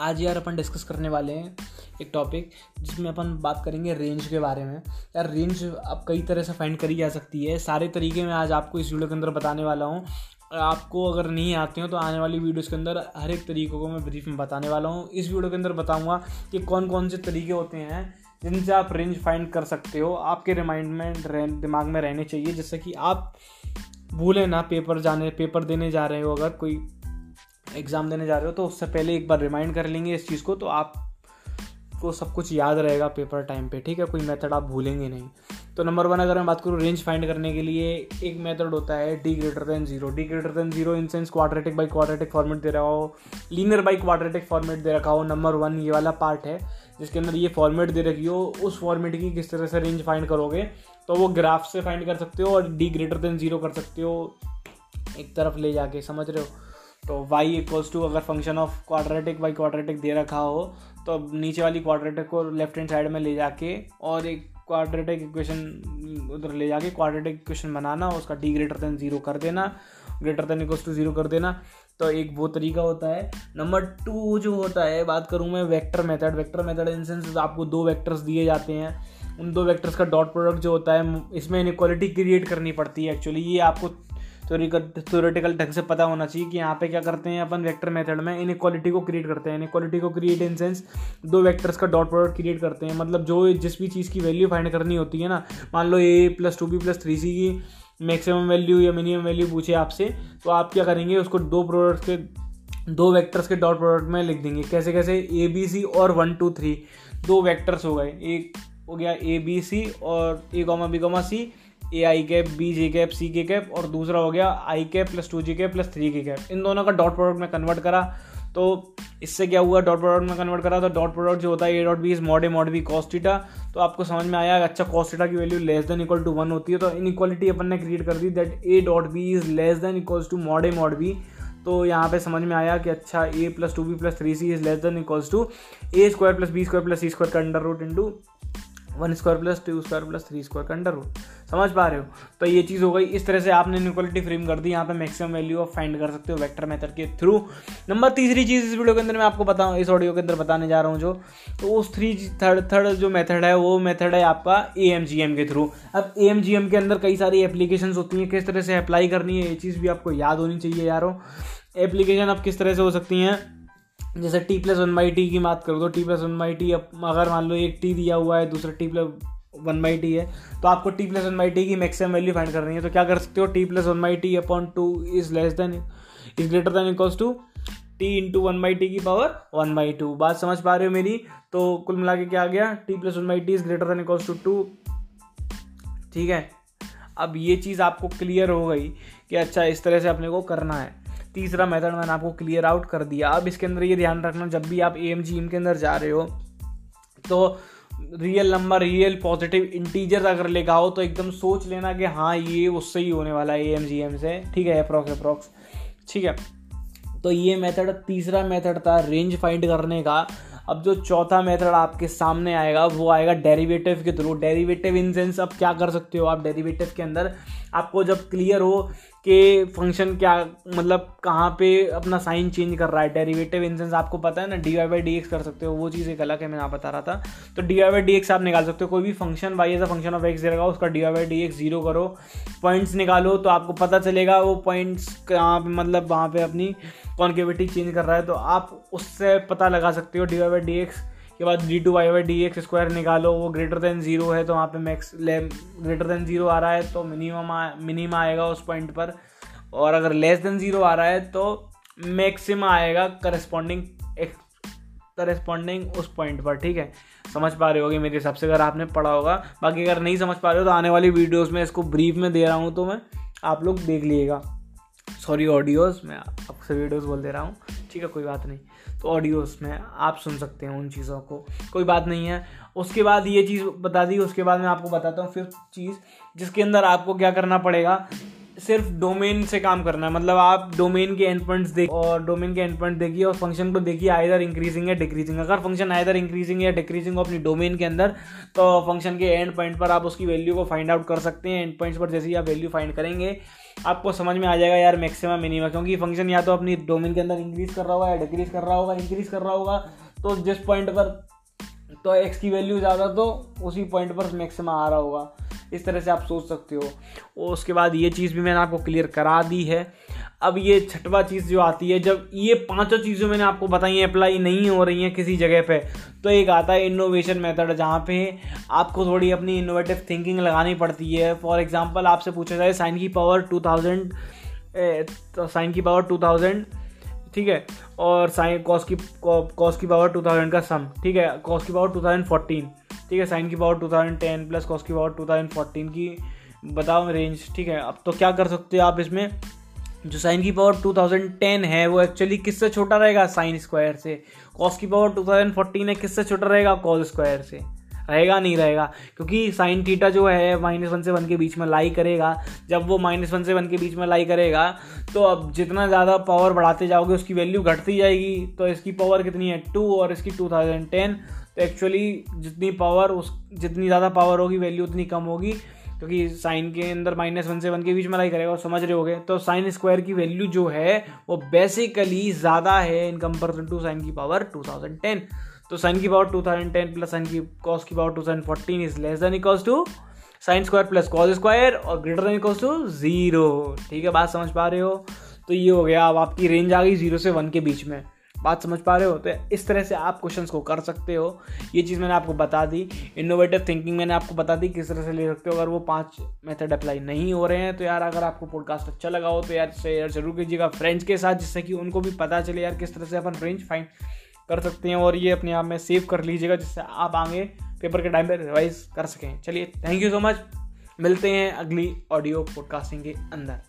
आज यार अपन डिस्कस करने वाले हैं एक टॉपिक जिसमें अपन बात करेंगे रेंज के बारे में। यार रेंज आप कई तरह से फाइंड करी जा सकती है। सारे तरीके मैं आज आपको इस वीडियो के अंदर बताने वाला हूँ। आपको अगर नहीं आते हो तो आने वाली वीडियोस के अंदर हर एक तरीकों को मैं ब्रीफ में बताने वाला हूँ। इस वीडियो के अंदर बताऊँगा कि कौन कौन से तरीके होते हैं जिनसे आप रेंज फाइंड कर सकते हो। आपके रिमाइंड में दिमाग में रहने चाहिए। जिससे कि आप भूलें ना पेपर जाने पेपर देने जा रहे हो अगर कोई एग्ज़ाम देने जा रहे हो तो उससे पहले एक बार रिमाइंड कर लेंगे इस चीज़ को तो आपको सब कुछ याद रहेगा पेपर टाइम पे, ठीक है? कोई मेथड आप भूलेंगे नहीं। तो नंबर वन अगर मैं बात करूँ रेंज फाइंड करने के लिए, एक मेथड होता है D greater than zero D greater than zero in sense quadratic by quadratic format दे रखा हो लीनियर बाई क्वाड्रेटिक फॉर्मेट दे रखा हो नंबर वन ये वाला पार्ट है, जिसके अंदर ये फॉर्मेट दे रखी हो, उस फॉर्मेट की किस तरह से रेंज फाइंड करोगे तो वो ग्राफ से फाइंड कर सकते हो और डी ग्रेटर देन ज़ीरो कर सकते हो, एक तरफ़ ले जाके, समझ रहे हो? तो y इक्वल्स टू अगर function of quadratic by quadratic दे रखा हो तो नीचे वाली क्वाड्रेटिक को लेफ़्ट हैंड साइड में ले जाके और एक क्वाड्रेटिक इक्वेशन उधर ले जाके क्वाड्रेटिक इक्वेशन बनाना उसका डी ग्रेटर देन ज़ीरो कर देना greater than equals to zero कर देना। तो एक वो तरीका होता है। नंबर टू जो होता है, बात करूँ मैं vector method vector method in sense आपको दो वेक्टर्स दिए जाते हैं। उन दो वेक्टर्स का डॉट प्रोडक्ट जो होता है, इसमें इनक्वालिटी क्रिएट करनी पड़ती है एक्चुअली ये आपको थ्योरेटिकल ढंग से पता होना चाहिए कि यहाँ पे क्या करते हैं अपन वेक्टर मेथड में इन इक्वालिटी को क्रिएट करते हैं। इन इक्वालिटी को क्रिएट इन सेंस दो वेक्टर्स का डॉट प्रोडक्ट क्रिएट करते हैं। मतलब जो जिस भी चीज़ की वैल्यू फाइंड करनी होती है ना, मान लो A plus two B plus three C की मैक्सिमम वैल्यू या मिनिमम वैल्यू पूछे आपसे तो आप क्या करेंगे, उसको दो प्रोडक्ट्स के, दो वेक्टर्स के डॉट प्रोडक्ट में लिख देंगे। कैसे कैसे? ए बी सी और वन टू थ्री दो वेक्टर्स हो गए। एक हो गया ए बी सी और A comma B comma C A I cap B J cap C K cap और दूसरा हो गया I cap plus two J cap plus three K cap इन दोनों का डॉट प्रोडक्ट में कन्वर्ट करा तो इससे क्या हुआ? डॉट प्रोडक्ट में कन्वर्ट करा तो डॉट प्रोडक्ट जो होता है A dot B is mod A mod B cos theta तो आपको समझ में आया अच्छा कॉस्टिटा की value less than equal to one होती है तो इन इक्वालिटी अपन ने क्रिएट कर दी that A dot B is less than equals to mod A mod B तो यहाँ पे समझ में आया कि अच्छा A plus two B plus three C is less than equals to A square plus B square plus C square का under root into one square plus two square plus three square का under root समझ पा रहे हो? तो ये चीज़ हो गई। इस तरह से आपने इनक्वालिटी फ्रेम कर दी। यहाँ पे मैक्सिमम वैल्यू ऑफ़ फाइंड कर सकते हो वेक्टर मेथड के थ्रू नंबर तीसरी चीज़ इस वीडियो के अंदर मैं आपको बताऊँ इस ऑडियो के अंदर बताने जा रहा हूँ जो। तो उस थ्री थर्ड थर्ड जो मेथड है, वो मेथड है आपका ए एम जी एम के थ्रू अब ए एम जी एम के अंदर कई सारी एप्लीकेशन होती हैं। किस तरह से अप्लाई करनी है, ये चीज़ भी आपको याद होनी चाहिए यारो। एप्लीकेशन अब किस तरह से हो सकती हैं? जैसे T plus one by T की बात करो तो T plus one by T अब अगर मान लो एक टी दिया हुआ है, दूसरा T plus one by T है तो आपको T plus one by T की मैक्सिमम वैल्यू फाइंड करनी है तो क्या कर सकते हो? T plus one by T upon two is less than is greater than equals to T into one by T की पावर वन बाई टू बात समझ पा रहे हो मेरी? तो कुल मिला के क्या आ गया? T plus one by T is greater than equals to two ठीक है? अब ये चीज़ आपको क्लियर हो गई कि अच्छा इस तरह से अपने को करना है। तीसरा मेथड मैंने आपको क्लियर आउट कर दिया। अब इसके अंदर ये ध्यान रखना, जब भी आप ए एम जी एम के अंदर जा रहे हो तो real number real positive integer अगर लेगा हो तो एकदम सोच लेना कि हाँ ये उससे ही होने वाला है ए एम जी एम से। ठीक है अप्रोक्स अप्रोक्स ठीक है। तो ये मेथड तीसरा मेथड था रेंज फाइंड करने का। अब जो चौथा मेथड आपके सामने आएगा, वो आएगा डेरिवेटिव के थ्रू डेरिवेटिव इन सेंस अब क्या कर सकते हो आप? डेरिवेटिव के अंदर आपको जब क्लियर हो कि फ़ंक्शन क्या मतलब कहाँ पे अपना साइन चेंज कर रहा है? डेरिवेटिव इन सेंस आपको पता है ना? D Y by D X कर सकते हो। वो चीज़ एक अलग है, मैं आप बता रहा था। तो D Y by D X आप निकाल सकते हो। कोई भी function Y as a function of X देगा उसका D Y by D X zero करो। पॉइंट्स निकालो तो आपको पता चलेगा वो पॉइंट्स कहाँ पे मतलब वहाँ पे अपनी कॉन्केविटी चेंज कर रहा है। तो आप उससे पता लगा सकते हो D Y by D X के बाद D two Y by D X square निकालो, वो ग्रेटर देन ज़ीरो है तो वहाँ पे मैक्स ग्रेटर देन ज़ीरो आ रहा है तो मिनिमम मिनिमम आएगा उस पॉइंट पर। और अगर लेस देन ज़ीरो आ रहा है तो मैक्सिम आएगा करस्पॉन्डिंग करस्पॉन्डिंग उस पॉइंट पर, ठीक है? समझ पा रहे होगे मेरे हिसाब से, अगर आपने पढ़ा होगा। बाकी अगर नहीं समझ पा रहे हो तो आने वाली वीडियोज़ में इसको ब्रीफ में दे रहा हूँ तो मैं आप लोग देख लीजिएगा सॉरी ऑडियोज़ मैं आपसे वीडियोज़ बोल दे रहा हूँ। ठीक है, कोई बात नहीं। ऑडियोज़ में आप सुन सकते हैं उन चीज़ों को। कोई बात नहीं है। उसके बाद ये चीज़ बता दी, उसके बाद मैं आपको बताता हूँ फिफ्थ चीज़, जिसके अंदर आपको क्या करना पड़ेगा। सिर्फ़ डोमेन से काम करना है। मतलब आप डोमेन के एंड पॉइंट्स देख, और डोमेन के एंड पॉइंट देखिए, और फ़ंक्शन को देखिए आइदर इंक्रीजिंग या डिक्रीजिंग अगर फ़ंक्शन आइदर इंक्रीजिंग या डिक्रीजिंग हो अपनी डोमेन के अंदर तो फ़ंक्शन के एंड पॉइंट पर आप उसकी वैल्यू को फाइंड आउट कर सकते हैं। एंड पॉइंट्स पर जैसे ही आप वैल्यू फाइंड करेंगे आपको समझ में आ जाएगा यार मैक्सिमम मिनिमम क्योंकि फ़ंक्शन या तो अपनी डोमेन के अंदर इंक्रीज कर रहा होगा या डिक्रीज कर रहा होगा इंक्रीज कर रहा होगा तो जिस पॉइंट पर तो एक्स की वैल्यू ज़्यादा तो उसी पॉइंट पर मैक्सिमम आ रहा होगा। इस तरह से आप सोच सकते हो। और उसके बाद ये चीज़ भी मैंने आपको क्लियर करा दी है। अब ये छठवा चीज़ जो आती है, जब ये पाँचों चीज़ें मैंने आपको बताई हैं अप्लाई नहीं हो रही हैं किसी जगह पे तो एक आता है इनोवेशन मेथड जहाँ पे आपको थोड़ी अपनी इनोवेटिव थिंकिंग लगानी पड़ती है। फॉर एग्जांपल आपसे पूछा जाए साइन की पावर टू थाउज़ेंड साइन की पावर टू थाउज़ेंड ठीक है? और साइन कॉस की कॉस की पावर टू थाउज़ेंड का सम ठीक है? कॉस की पावर टू थाउज़ेंड फोर्टीन ठीक है, साइन की power two thousand ten plus cos की पावर टू थाउज़ेंड फोर्टीन की बताओ रेंज ठीक है? अब तो क्या कर सकते हो आप इसमें? जो साइन की पावर 2010 है, वो एक्चुअली किससे छोटा रहेगा? साइन स्क्वायर से। कॉस की पावर 2014 है, किससे छोटा रहेगा? कॉस स्क्वायर से। रहेगा नहीं रहेगा, क्योंकि साइन थीटा जो है माइनस वन से वन के बीच में लाई करेगा। जब वो माइनस वन से वन के बीच में लाई करेगा तो अब जितना ज़्यादा पावर बढ़ाते जाओगे, उसकी वैल्यू घटती जाएगी। तो इसकी पावर कितनी है? टू और इसकी टू थाउज़ेंड टेन एक्चुअली जितनी पावर उस, जितनी ज़्यादा पावर होगी वैल्यू उतनी कम होगी, क्योंकि साइन के अंदर माइनस वन से वन के बीच में लाई करेगा और समझ रहे होगे। तो साइन स्क्वायर की वैल्यू जो है, वो बेसिकली ज़्यादा है इन कंपेरिजन टू साइन की पावर 2010 तो साइन की पावर 2010 प्लस साइन की कॉस की power 2014 is less than equals to sine square plus cos square और greater than equals to zero ठीक है, बात समझ पा रहे हो? तो ये हो गया, अब आपकी रेंज आ गई ज़ीरो से वन के बीच में। बात समझ पा रहे हो तो इस तरह से आप क्वेश्चन को कर सकते हो। ये चीज़ मैंने आपको बता दी। इनोवेटिव थिंकिंग मैंने आपको बता दी, किस तरह से ले सकते हो। अगर वो पाँच मेथड अप्लाई नहीं हो रहे हैं तो यार अगर आपको पॉडकास्ट अच्छा लगा हो तो यार शेयर ज़रूर कीजिएगा फ्रेंड्स के साथ, जिससे कि उनको भी पता चले यार किस तरह से अपन रेंज फाइन कर सकते हैं, और ये अपने आप में सेव कर लीजिएगा, जिससे आप आगे पेपर के टाइम पर रिवाइज कर सकें। चलिए थैंक यू सो मच मिलते हैं अगली ऑडियो पॉडकास्टिंग के अंदर।